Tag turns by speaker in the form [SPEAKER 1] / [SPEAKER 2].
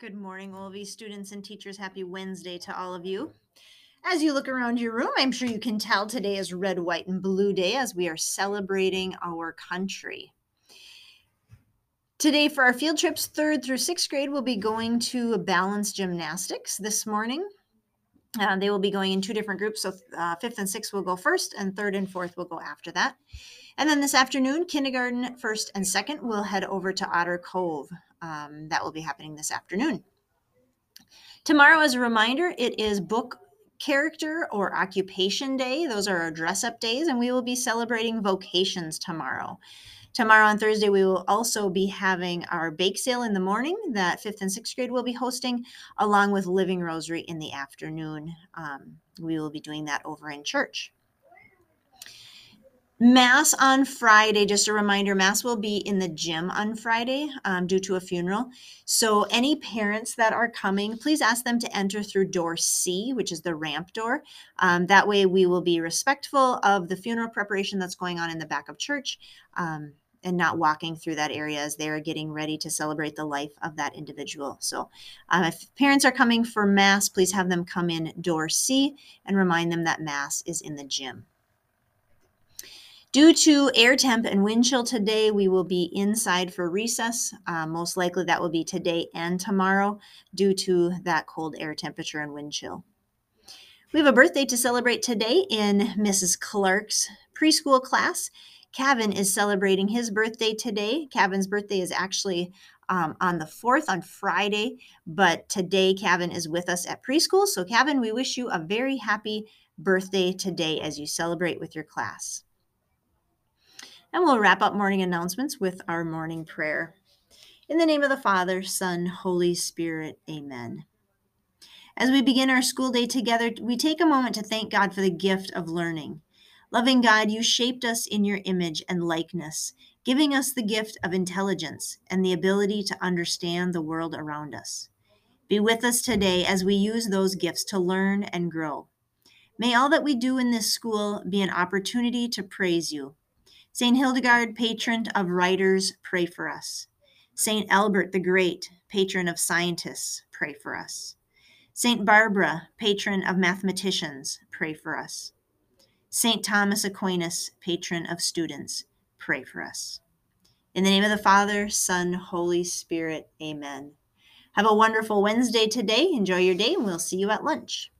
[SPEAKER 1] Good morning, Olvie students and teachers. Happy Wednesday to all of you. As you look around your room, I'm sure you can tell today is Red, White, and Blue Day as we are celebrating our country. Today, for our field trips, third through sixth grade, we'll be going to balance gymnastics this morning. Uh, they will be going in two different groups. So, uh, fifth and sixth will go first, and third and fourth will go after that. And then this afternoon, kindergarten first and second will head over to Otter Cove. Um, that will be happening this afternoon. Tomorrow, as a reminder, it is book character or occupation day. Those are our dress up days, and we will be celebrating vocations tomorrow. Tomorrow on Thursday, we will also be having our bake sale in the morning that fifth and sixth grade will be hosting, along with Living Rosary in the afternoon. Um, we will be doing that over in church. Mass on Friday, just a reminder, Mass will be in the gym on Friday um, due to a funeral. So, any parents that are coming, please ask them to enter through door C, which is the ramp door. Um, that way, we will be respectful of the funeral preparation that's going on in the back of church um, and not walking through that area as they're getting ready to celebrate the life of that individual. So, um, if parents are coming for Mass, please have them come in door C and remind them that Mass is in the gym. Due to air temp and wind chill today, we will be inside for recess. Uh, most likely that will be today and tomorrow due to that cold air temperature and wind chill. We have a birthday to celebrate today in Mrs. Clark's preschool class. Kevin is celebrating his birthday today. Kevin's birthday is actually um, on the 4th on Friday, but today Kevin is with us at preschool. So, Kevin, we wish you a very happy birthday today as you celebrate with your class. And we'll wrap up morning announcements with our morning prayer. In the name of the Father, Son, Holy Spirit, amen. As we begin our school day together, we take a moment to thank God for the gift of learning. Loving God, you shaped us in your image and likeness, giving us the gift of intelligence and the ability to understand the world around us. Be with us today as we use those gifts to learn and grow. May all that we do in this school be an opportunity to praise you St. Hildegard, patron of writers, pray for us. St. Albert the Great, patron of scientists, pray for us. St. Barbara, patron of mathematicians, pray for us. St. Thomas Aquinas, patron of students, pray for us. In the name of the Father, Son, Holy Spirit, amen. Have a wonderful Wednesday today. Enjoy your day, and we'll see you at lunch.